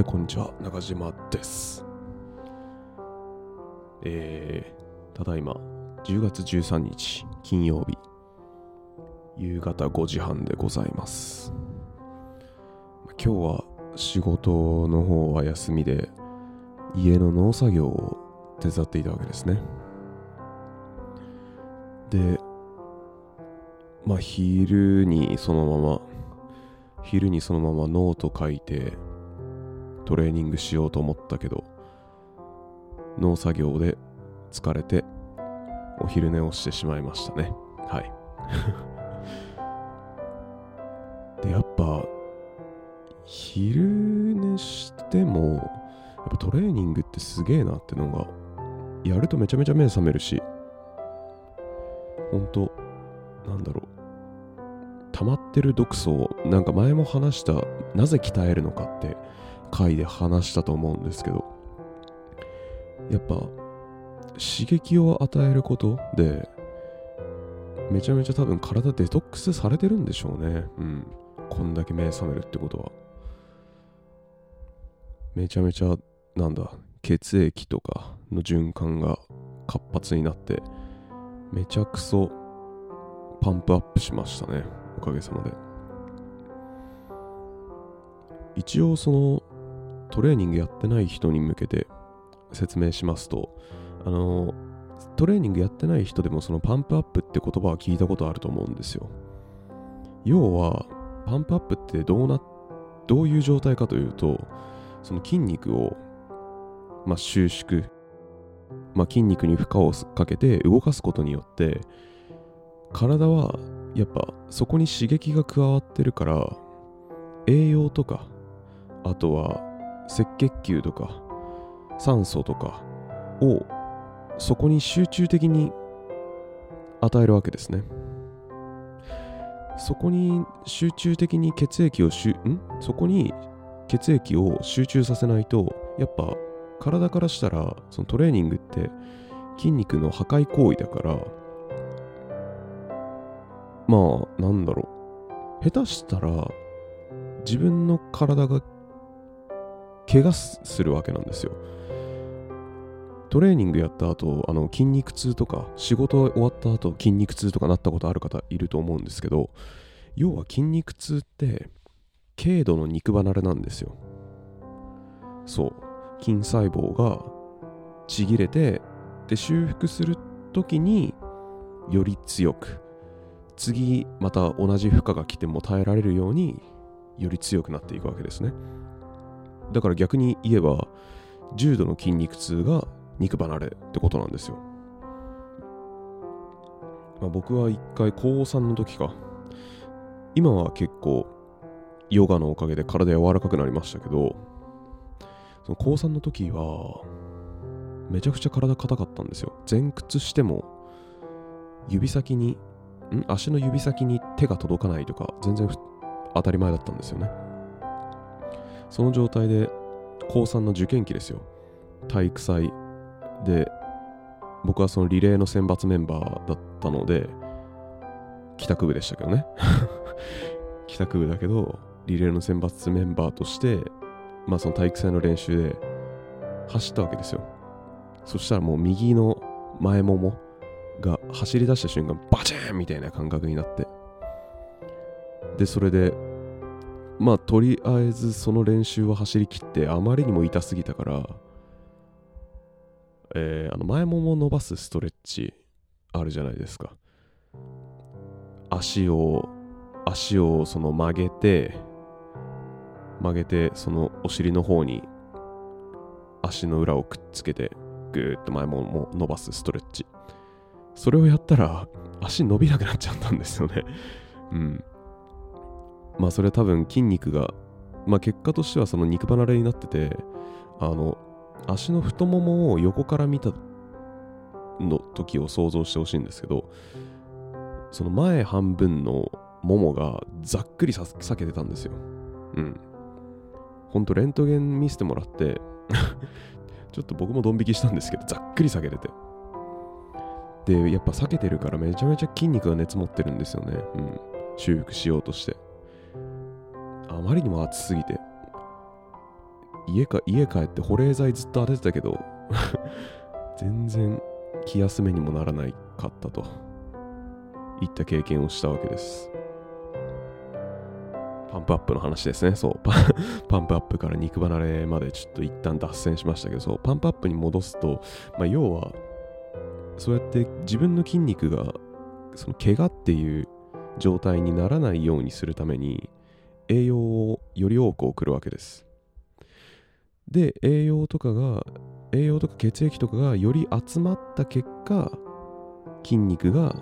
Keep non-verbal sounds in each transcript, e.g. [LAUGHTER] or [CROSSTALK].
はい、こんにちは。中島です。えー、ただいま、10月13日、金曜日、夕方5時半でございます。今日は仕事の方は休みで、家の農作業を手伝っていたわけですね。で、まあ、昼にそのまま、昼にそのままノート書いて、トレーニングしようと思ったけど農作業で疲れてお昼寝をしてしまいましたね。はい。[LAUGHS] でやっぱ昼寝してもやっぱトレーニングってすげえなってのがやるとめちゃめちゃ目覚めるしほんとなんだろう。溜まってる毒素をなんか前も話したなぜ鍛えるのかって回で話したと思うんですけどやっぱ刺激を与えることでめちゃめちゃ多分体デトックスされてるんでしょうね。うん。こんだけ目覚めるってことは。めちゃめちゃなんだ血液とかの循環が活発になってめちゃくそパンプアップしましたねおかげさまで。一応そのトレーニングやってない人に向けて説明しますとあのトレーニングやってない人でもそのパンプアップって言葉は聞いたことあると思うんですよ。要はパンプアップってどうなどういう状態かというとその筋肉を、まあ、収縮、まあ、筋肉に負荷をかけて動かすことによって体はやっぱそこに刺激が加わってるから栄養とかあとは赤血球とか酸素とかをそこに集中的に与えるわけですね。そこに集中的に血液をしゅん？そこに血液を集中させないとやっぱ体からしたらそのトレーニングって筋肉の破壊行為だからまあなんだろう。下手したら自分の体が怪我するわけなんですよ。トレーニングやった後、あの筋肉痛とか、仕事終わった後筋肉痛とかなったことある方いると思うんですけど、要は筋肉痛って軽度の肉離れなんですよ。そう。筋細胞がちぎれて、で、修復するときにより強く、次また同じ負荷が来ても耐えられるようにより強くなっていくわけですね。だから逆に言えば、重度の筋肉痛が肉離れってことなんですよ。まあ、僕は一回高3の時か、今は結構ヨガのおかげで体柔らかくなりましたけど、その高3の時は、めちゃくちゃ体硬かったんですよ。前屈しても、指先に、ん？足の指先に手が届かないとか、全然当たり前だったんですよね。その状態で高3の受験期ですよ。体育祭で、僕はそのリレーの選抜メンバーだったので、帰宅部でしたけどね。[LAUGHS] 帰宅部だけど、リレーの選抜メンバーとして、まあその体育祭の練習で走ったわけですよ。そしたらもう右の前ももが走り出した瞬間、バチーンみたいな感覚になって。で、それでまあとりあえずその練習を走り切ってあまりにも痛すぎたから、えー、あの前もも伸ばすストレッチあるじゃないですか。足を足をその曲げて曲げてそのお尻の方に足の裏をくっつけてぐーっと前もも伸ばすストレッチ。それをやったら足伸びなくなっちゃったんですよね。うん。まあそれ多分筋肉が、まあ結果としてはその肉離れになってて、あの、足の太ももを横から見たの時を想像してほしいんですけど、その前半分のももがざっくりさ裂けてたんですよ。うん。ほんとレントゲン見せてもらって [LAUGHS] ちょっと僕もドン引きしたんですけど、ざっくり裂けてて。で、やっぱ裂けてるからめちゃめちゃ筋肉が熱持ってるんですよね。うん。修復しようとして。あまりにも暑すぎて。家か家帰って保冷剤ずっと当ててたけど [LAUGHS] 全然気休めにもならないかったと。いった経験をしたわけです。パンプアップの話ですね。そう。パンプアップから肉離れまでちょっと一旦脱線しましたけどそう。パンプアップに戻すと、まあ、要はそうやって自分の筋肉がその怪我っていう状態にならないようにするために栄養をより多く送るわけです。で栄養とかが栄養とか血液とかがより集まった結果筋肉が、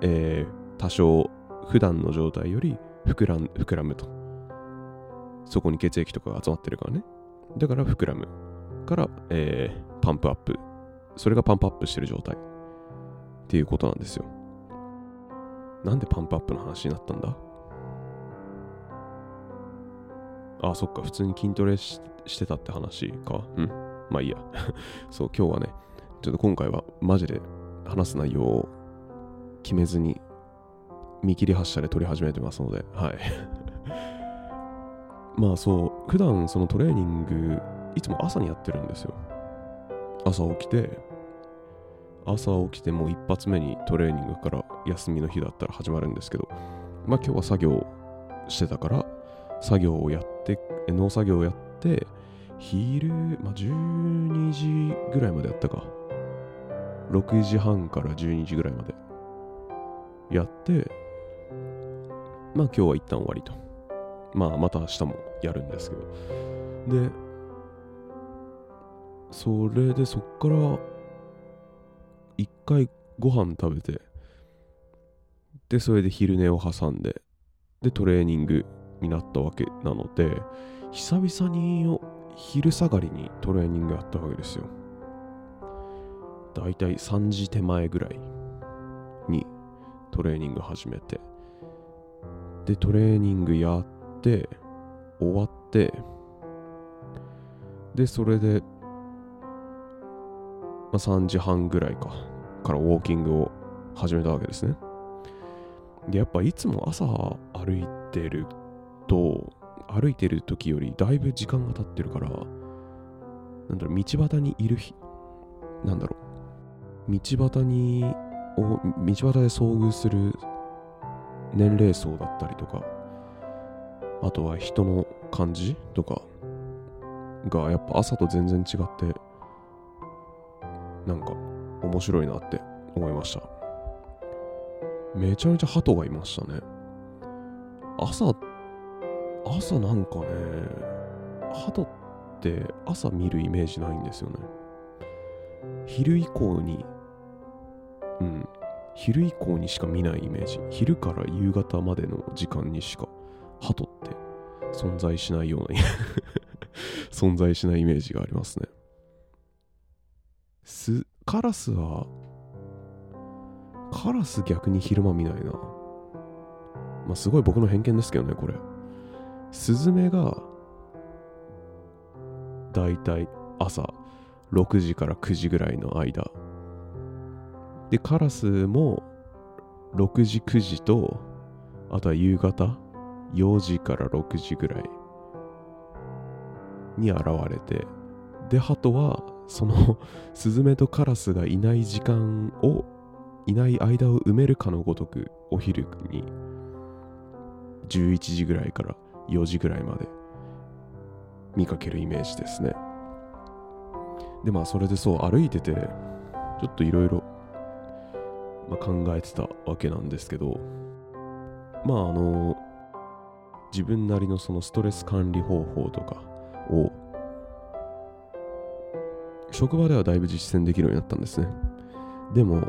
えー、多少普段の状態より膨らん膨らむと。そこに血液とかが集まってるからね。だから膨らむから、えー、パンプアップ。それがパンプアップしてる状態っていうことなんですよ。なんでパンプアップの話になったんだ？あ、そっか、普通に筋トレしてたって話か。うん。まあいいや。[LAUGHS] そう、今日はね、ちょっと今回はマジで話す内容を決めずに見切り発車で撮り始めてますので、はい。[LAUGHS] まあそう、普段そのトレーニング、いつも朝にやってるんですよ。朝起きて、朝起きてもう一発目にトレーニングから休みの日だったら始まるんですけど、まあ今日は作業してたから、作業をやって、農作業をやって、昼、まあ、12時ぐらいまでやったか。6時半から12時ぐらいまでやって、まあ今日は一旦終わりと。まあまた明日もやるんですけど。で、それでそっから一回ご飯食べて、で、それで昼寝を挟んで、で、トレーニングになったわけなので、久々に昼下がりにトレーニングやったわけですよ。だいたい3時手前ぐらいにトレーニング始めて、で、トレーニングやって、終わって、で、それで、まあ、3時半ぐらいか、からウォーキングを始めたわけですね。で、やっぱいつも朝歩いてると、歩いてる時よりだいぶ時間が経ってるから、なんだろう、道端にいる日、なんだろう、道端に、道端で遭遇する年齢層だったりとか、あとは人の感じとかがやっぱ朝と全然違って、なんか面白いなって思いました。めちゃめちゃ鳩がいましたね。朝朝なんかね、鳩って朝見るイメージないんですよね。昼以降に、うん、昼以降にしか見ないイメージ。昼から夕方までの時間にしか鳩って存在しないような [LAUGHS] 存在しないイメージがありますね。す、カラスは、カラス逆に昼間見ないな。まあすごい僕の偏見ですけどね、これ。スズメがだいたい朝6時から9時ぐらいの間。でカラスも6時9時とあとは夕方4時から6時ぐらいに現れて。で鳩はそのスズメとカラスがいない時間をいない間を埋めるかのごとくお昼に11時ぐらいから4時ぐらいまで見かけるイメージですね。で、まあ、それでそう、歩いてて、ちょっといろいろ考えてたわけなんですけど、まあ、あの、自分なりのそのストレス管理方法とかを、職場ではだいぶ実践できるようになったんですね。でも、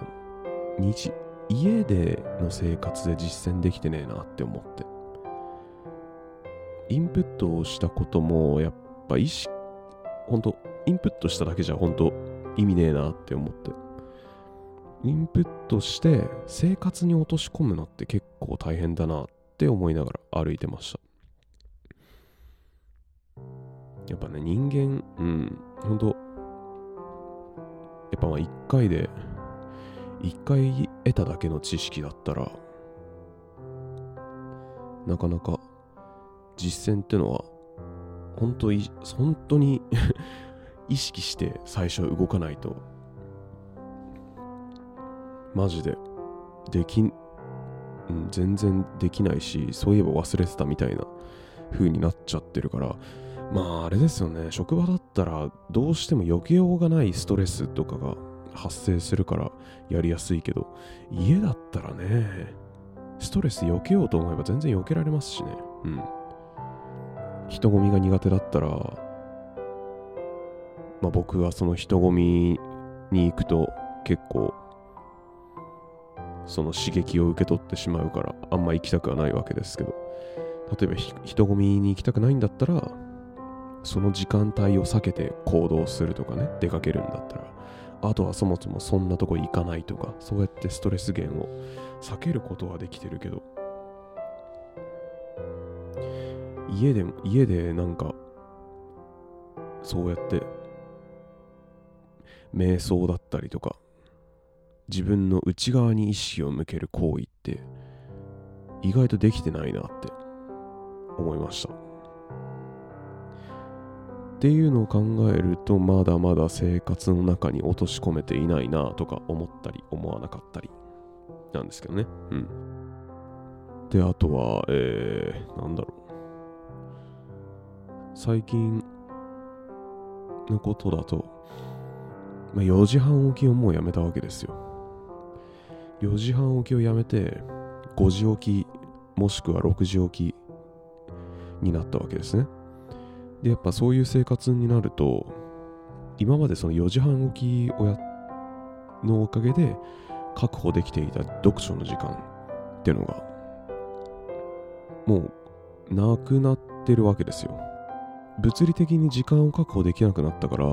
日、家での生活で実践できてねえなって思って。インプットをしたことも、やっぱ意識、本当インプットしただけじゃ本当意味ねえなって思って。インプットして生活に落とし込むのって結構大変だなって思いながら歩いてました。やっぱね、人間、うん、本当やっぱまあ一回で、一回得ただけの知識だったら、なかなか実践ってのは本当に本当に [LAUGHS] 意識して最初動かないとマジでできん、うん、全然できないしそういえば忘れてたみたいな風になっちゃってるからまああれですよね職場だったらどうしても避けようがないストレスとかが発生するからやりやすいけど家だったらねストレス避けようと思えば全然避けられますしね。うん。人混みが苦手だったらまあ僕はその人混みに行くと結構その刺激を受け取ってしまうからあんま行きたくはないわけですけど。例えば人混みに行きたくないんだったらその時間帯を避けて行動するとかね出かけるんだったら。あとはそもそもそんなとこ行かないとかそうやってストレス源を避けることはできてるけど。家で家でなんかそうやって瞑想だったりとか自分の内側に意識を向ける行為って意外とできてないなって思いました。っていうのを考えるとまだまだ生活の中に落とし込めていないなとか思ったり思わなかったりなんですけどね。うん。であとはえー、なんだろう。最近のことだと、まあ、4時半起きをもうやめたわけですよ。4時半起きをやめて5時起きもしくは6時起きになったわけですね。でやっぱそういう生活になると今までその4時半起きをやのおかげで確保できていた読書の時間っていうのがもうなくなってるわけですよ。物理的に時間を確保できなくなったから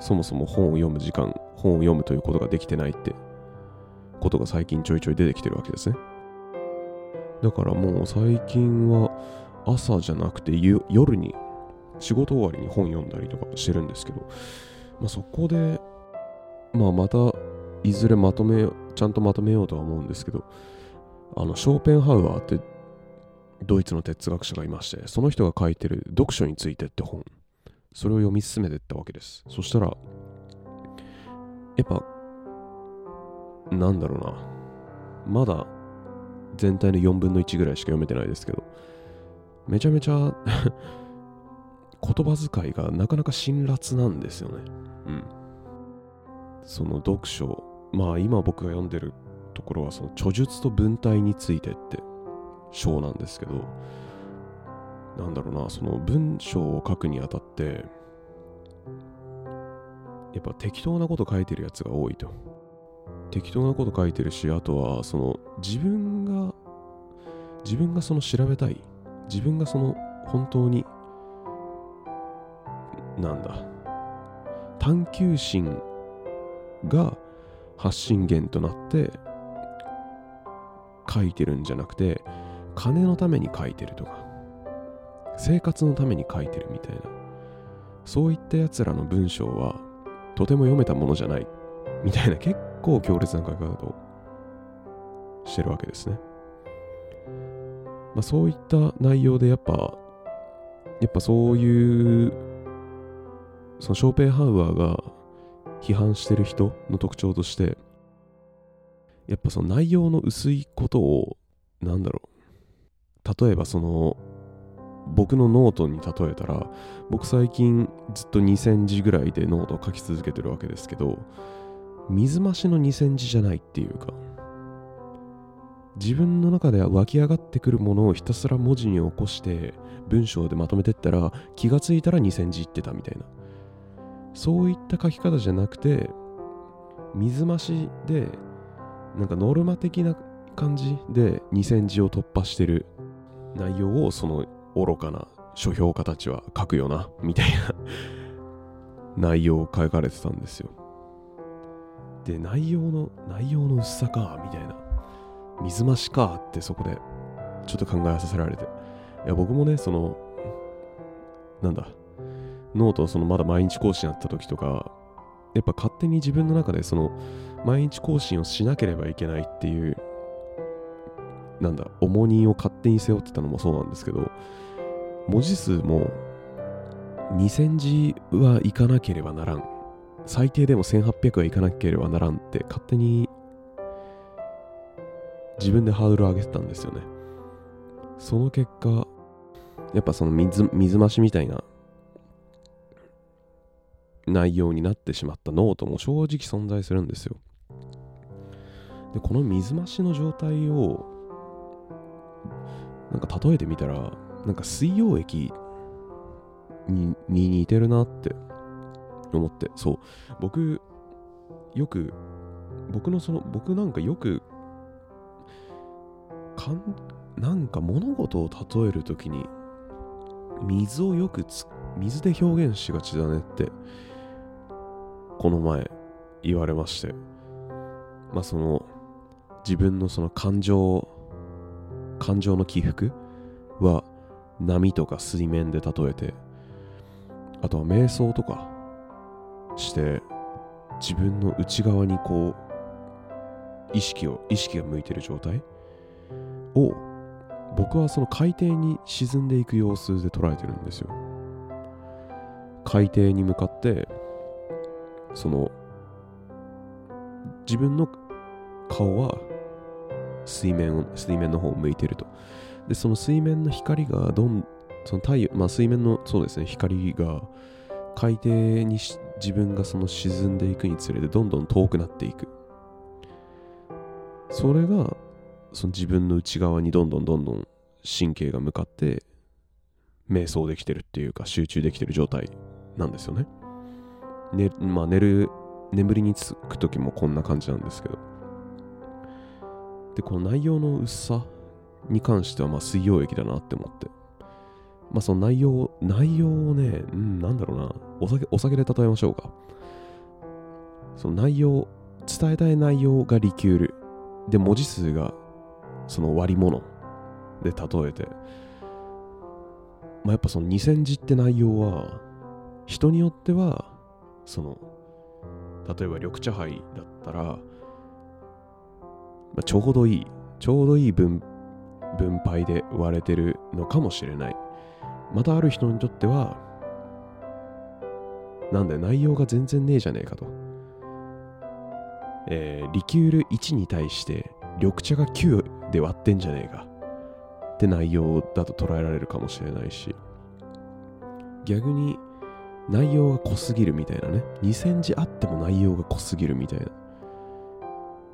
そもそも本を読む時間本を読むということができてないってことが最近ちょいちょい出てきてるわけですね。だからもう最近は朝じゃなくて夜に仕事終わりに本読んだりとかしてるんですけど、まあ、そこで、まあ、またいずれまとめちゃんとまとめようとは思うんですけどあのショーペンハウアーってドイツの哲学者がいましてその人が書いてる読書についてって本。それを読み進めていったわけです。そしたらやっぱなんだろうな。まだ全体の4分の1ぐらいしか読めてないですけどめちゃめちゃ [LAUGHS] 言葉遣いがなかなか辛辣なんですよね。うん。その読書。まあ今僕が読んでるところはその著述と文体についてって。章なんですけどなんだろうなその文章を書くにあたってやっぱ適当なこと書いてるやつが多いと。適当なこと書いてるしあとはその自分が自分がその調べたい。自分がその本当になんだ探求心が発信源となって書いてるんじゃなくて金のために書いてるとか生活のために書いてるみたいなそういったやつらの文章はとても読めたものじゃないみたいな結構強烈な書き方をしてるわけですね。まあ、そういった内容でやっぱ、やっぱそういう、そのショーペンハウアーが批判してる人の特徴として、やっぱその内容の薄いことを、なんだろう。例えばその、僕のノートに例えたら、僕最近ずっと2000字ぐらいでノートを書き続けてるわけですけど、水増しの2000字じゃないっていうか自分の中では湧き上がってくるものをひたすら文字に起こして文章でまとめてったら気がついたら2000字いってたみたいな。そういった書き方じゃなくて水増しでなんかノルマ的な感じで2センチを突破してる内容をその愚かな書評家たちは書くよなみたいな。[LAUGHS] 内容を書かれてたんですよ。で内容の内容の薄さかみたいな。水増しかってそこでちょっと考えさせられて。いや僕もねそのなんだノートそのまだ毎日更新やった時とかやっぱ勝手に自分の中でその毎日更新をしなければいけないっていうなんだ重荷を勝手に背負ってたのもそうなんですけど文字数も2000字はいかなければならん。最低でも1800はいかなければならんって勝手に自分でハードルを上げてたんですよね。その結果、やっぱその水水増しみたいな内容になってしまったノートも正直存在するんですよ。で、この水増しの状態をなんか例えてみたら、なんか水溶液に似てるなって思って、そう、僕、よく、僕のその、僕なんかよく、かんなんか物事を例えるときに、水をよくつ、水で表現しがちだねって、この前言われまして、まあその、自分のその感情、感情の起伏？は波とか水面で例えて、あとは瞑想とかして自分の内側にこう意識を意識が向いてる状態？を僕はその海底に沈んでいく様子で捉えてるんですよ。海底に向かってその自分の顔は水面水面の方を向いてると。でその水面の光がどんその太陽、まあ、水面のそうですね光が海底に自分がその沈んでいくにつれてどんどん遠くなっていく。それがその自分の内側にどんどんどんどん神経が向かって瞑想できてるっていうか集中できてる状態なんですよね。ねまあ、寝る眠りにつく時もこんな感じなんですけど。でこの内容の薄さに関してはまあ水溶液だなって思ってまあその内容、内容をね、うん、なんだろうな、お酒、お酒で例えましょうか。その内容、伝えたい内容がリキュール。で、文字数がその割り物で例えて、まあやっぱその2000字って内容は、人によっては、その、例えば緑茶杯だったら、まあ、ちょうどいい、ちょうどいい分、分配で割れてるのかもしれない。またある人にとっては、なんだよ、内容が全然ねえじゃねえかと。えー、リキュール1に対して緑茶が9で割ってんじゃねえかって内容だと捉えられるかもしれないし、逆に内容が濃すぎるみたいなね、2000字あっても内容が濃すぎるみたいな。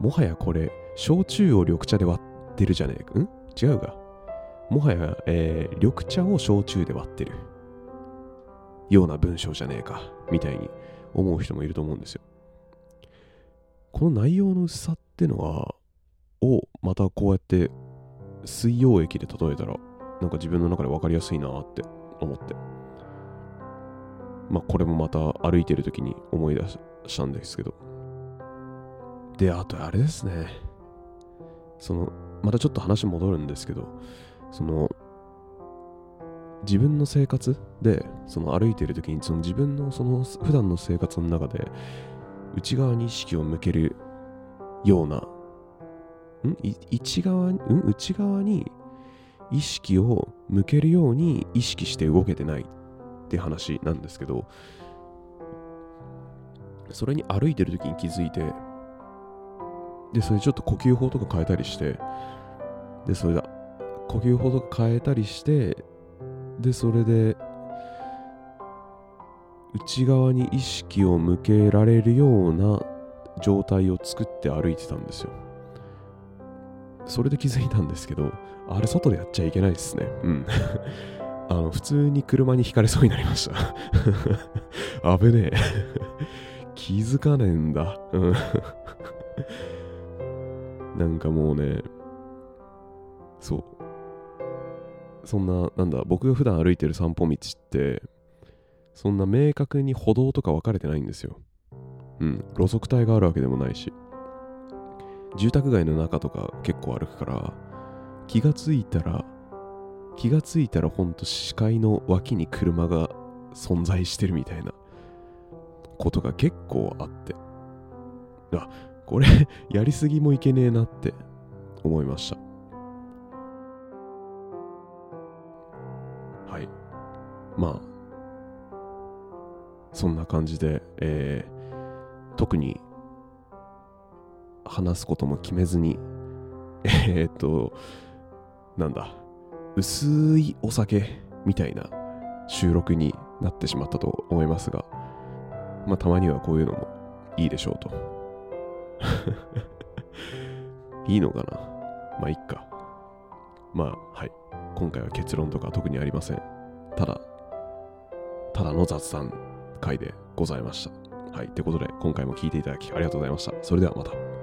もはやこれ、焼酎を緑茶で割ってるじゃねえか。ん？違うか。もはや、えー、緑茶を焼酎で割ってるような文章じゃねえか、みたいに思う人もいると思うんですよ。この内容の薄さってのは、をまたこうやって水溶液で例えたら、なんか自分の中で分かりやすいなって思って。まあこれもまた歩いてる時に思い出したんですけど。で、あとあれですね。その、またちょっと話戻るんですけど、その自分の生活でその歩いている時にその自分のその普段の生活の中で内側に意識を向けるようなん？内側にん？内側に意識を向けるように意識して動けてないって話なんですけどそれに歩いてる時に気づいてでそれちょっと呼吸法とか変えたりしてでそれで呼吸法とか変えたりしてでそれで内側に意識を向けられるような状態を作って歩いてたんですよ。それで気づいたんですけどあれ外でやっちゃいけないですね。うん。[LAUGHS] あの普通に車にひかれそうになりました。[LAUGHS] 危ねえ。[LAUGHS] 気づかねえんだ。うん。なんかもうねそうそんな、なんだ、僕が普段歩いてる散歩道って、そんな明確に歩道とか分かれてないんですよ。うん、路側帯があるわけでもないし。住宅街の中とか結構歩くから、気がついたら、気がついたらほんと視界の脇に車が存在してるみたいなことが結構あって。あ、これ [LAUGHS] やりすぎもいけねえなって思いました。はい。まあ、そんな感じで、えー、特に話すことも決めずに、[LAUGHS] えー、っと、なんだ、薄いお酒みたいな収録になってしまったと思いますが、まあ、たまにはこういうのもいいでしょうと。[LAUGHS] いいのかな？まあ、いっか。まあ、はい。今回は結論とか特にありません。ただ、ただの雑談会でございました。はい。ということで、今回も聴いていただきありがとうございました。それではまた。